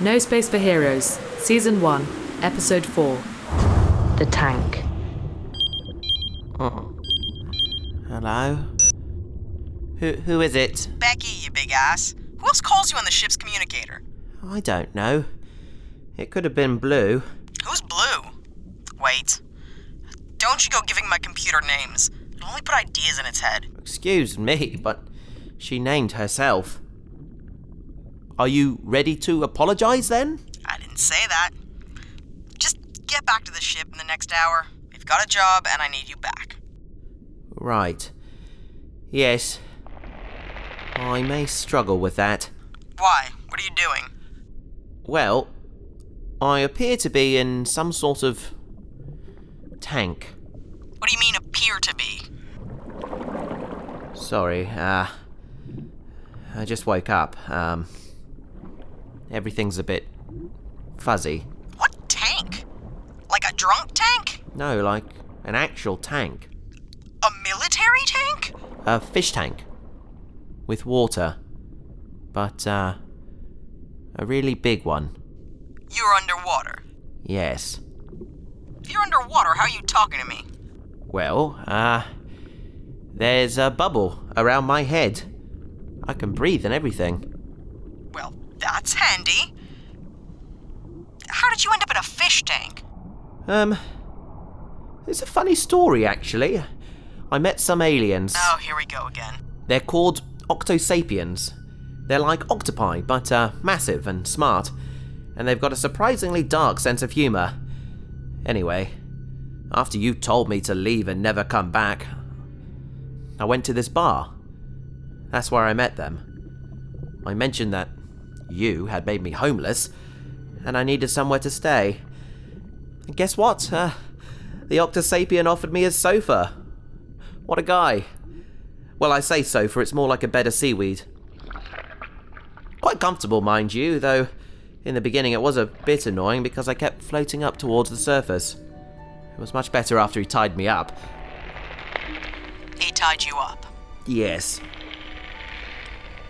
No Space for Heroes, Season 1, Episode 4 The Tank. Oh. Hello? Who, who is it? Becky, you big ass. Who else calls you on the ship's communicator? I don't know. It could have been Blue. Who's Blue? Wait. Don't you go giving my computer names. It'll only put ideas in its head. Excuse me, but she named herself. Are you ready to apologize then? I didn't say that. Just get back to the ship in the next hour. We've got a job and I need you back. Right. Yes. I may struggle with that. Why? What are you doing? Well, I appear to be in some sort of tank. What do you mean appear to be? Sorry, uh. I just woke up. Um. Everything's a bit fuzzy. What tank? Like a drunk tank? No, like an actual tank. A military tank? A fish tank. With water. But, uh. A really big one. You're underwater. Yes. If you're underwater, how are you talking to me? Well, uh. There's a bubble around my head. I can breathe and everything. That's handy. How did you end up in a fish tank? Um. It's a funny story, actually. I met some aliens. Oh, here we go again. They're called Octosapiens. They're like octopi, but uh, massive and smart. And they've got a surprisingly dark sense of humour. Anyway, after you told me to leave and never come back, I went to this bar. That's where I met them. I mentioned that you had made me homeless, and I needed somewhere to stay. And guess what? Uh, the Octosapien offered me a sofa. What a guy. Well, I say sofa, it's more like a bed of seaweed. Quite comfortable, mind you, though in the beginning it was a bit annoying because I kept floating up towards the surface. It was much better after he tied me up. He tied you up. Yes.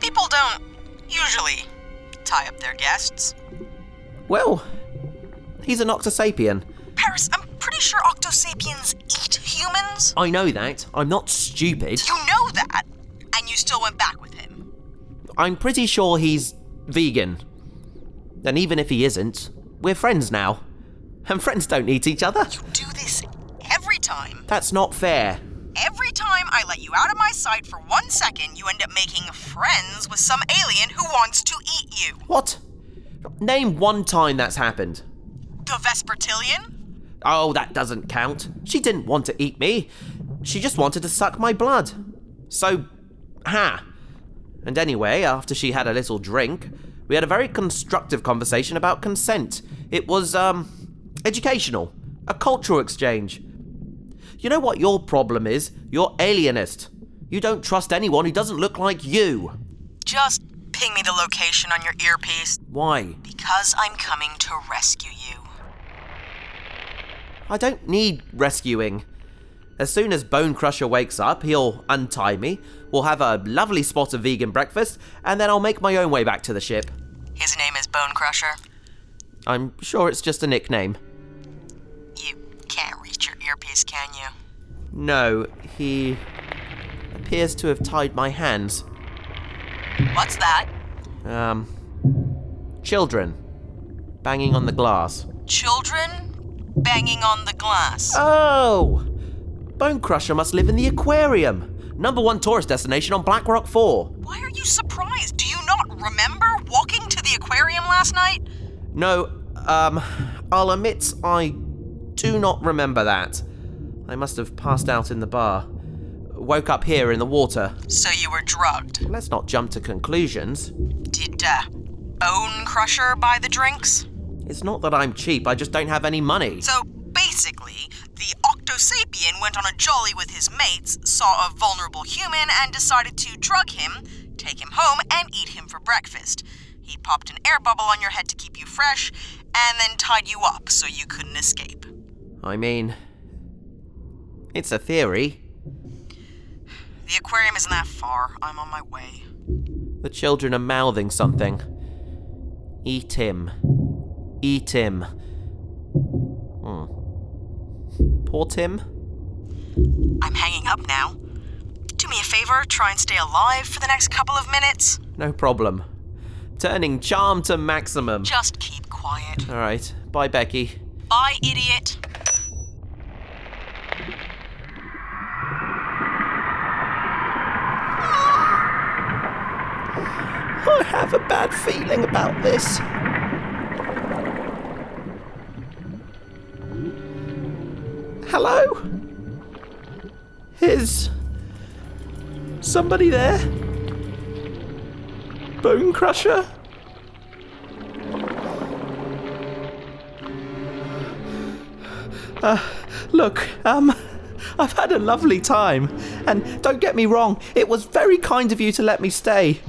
People don't usually tie up their guests. Well, he's an Octosapien. Paris, I'm pretty sure Octosapiens eat humans. I know that. I'm not stupid. You know that, and you still went back with him. I'm pretty sure he's vegan. And even if he isn't, we're friends now. And friends don't eat each other. You do this every time. That's not fair. Every time I let you out of my sight for one second, you end up making friends with some alien who wants to eat you. What? Name one time that's happened. The Vespertillion? Oh, that doesn't count. She didn't want to eat me. She just wanted to suck my blood. So, ha. And anyway, after she had a little drink, we had a very constructive conversation about consent. It was, um, educational, a cultural exchange. You know what your problem is? You're alienist. You don't trust anyone who doesn't look like you. Just ping me the location on your earpiece. Why? Because I'm coming to rescue you. I don't need rescuing. As soon as Bone Crusher wakes up, he'll untie me, we'll have a lovely spot of vegan breakfast, and then I'll make my own way back to the ship. His name is Bone Crusher. I'm sure it's just a nickname. You can't reach your earpiece, can you? No, he appears to have tied my hands. What's that? Um, children banging on the glass. Children banging on the glass. Oh! Bone Crusher must live in the aquarium. Number one tourist destination on Blackrock 4. Why are you surprised? Do you not remember walking to the aquarium last night? No, um, I'll admit I do not remember that. I must have passed out in the bar. Woke up here in the water. So you were drugged. Let's not jump to conclusions. Did, uh, Bone Crusher buy the drinks? It's not that I'm cheap, I just don't have any money. So basically, the Octosapien went on a jolly with his mates, saw a vulnerable human, and decided to drug him, take him home, and eat him for breakfast. He popped an air bubble on your head to keep you fresh, and then tied you up so you couldn't escape. I mean, it's a theory. The aquarium isn't that far. I'm on my way. The children are mouthing something. Eat him. Eat him. Hmm. Poor Tim. I'm hanging up now. Do me a favor, try and stay alive for the next couple of minutes. No problem. Turning charm to maximum. Just keep quiet. Alright. Bye, Becky. Bye, idiot. I have a bad feeling about this. Hello? Is somebody there? Bone Crusher? Uh, look, um, I've had a lovely time. And don't get me wrong, it was very kind of you to let me stay.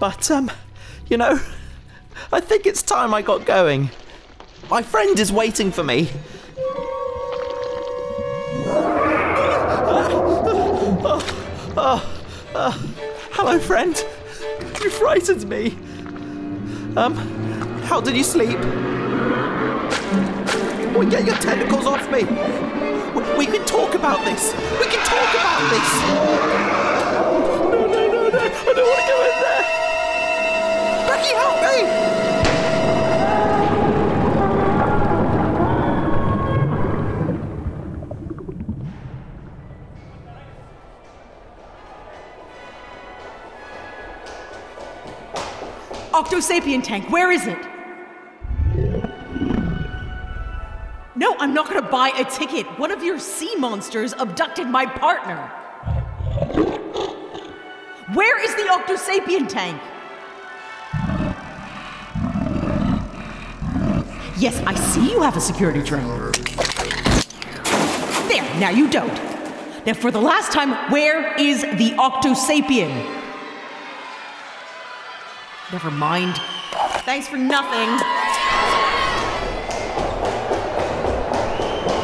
But, um, you know, I think it's time I got going. My friend is waiting for me. Oh, oh, oh. Hello, friend. You frightened me. Um, how did you sleep? Well, get your tentacles off me. We, can talk about this. We can talk about this. No, no, no, no. I don't want to go in there. Help me! Octosapien tank, where is it? No, I'm not gonna buy a ticket. One of your sea monsters abducted my partner. Where is the Octosapien tank? Yes, I see you have a security drone. There, now you don't. Now, for the last time, where is the Octosapien? Never mind. Thanks for nothing.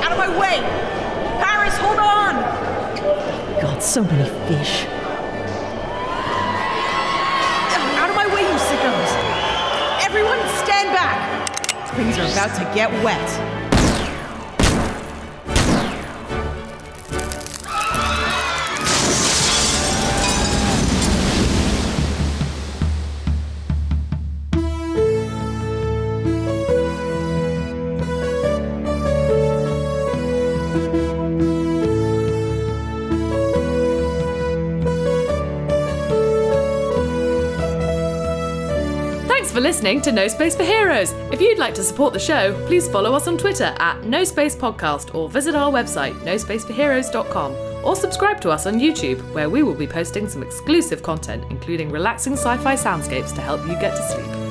Out of my way! Paris, hold on! God, so many fish. Out of my way, you sickos! Everyone, stand back! Things are about to get wet. Thanks for listening to No Space for Heroes. If you'd like to support the show, please follow us on Twitter at No Space Podcast or visit our website, nospaceforheroes.com, or subscribe to us on YouTube, where we will be posting some exclusive content, including relaxing sci fi soundscapes to help you get to sleep.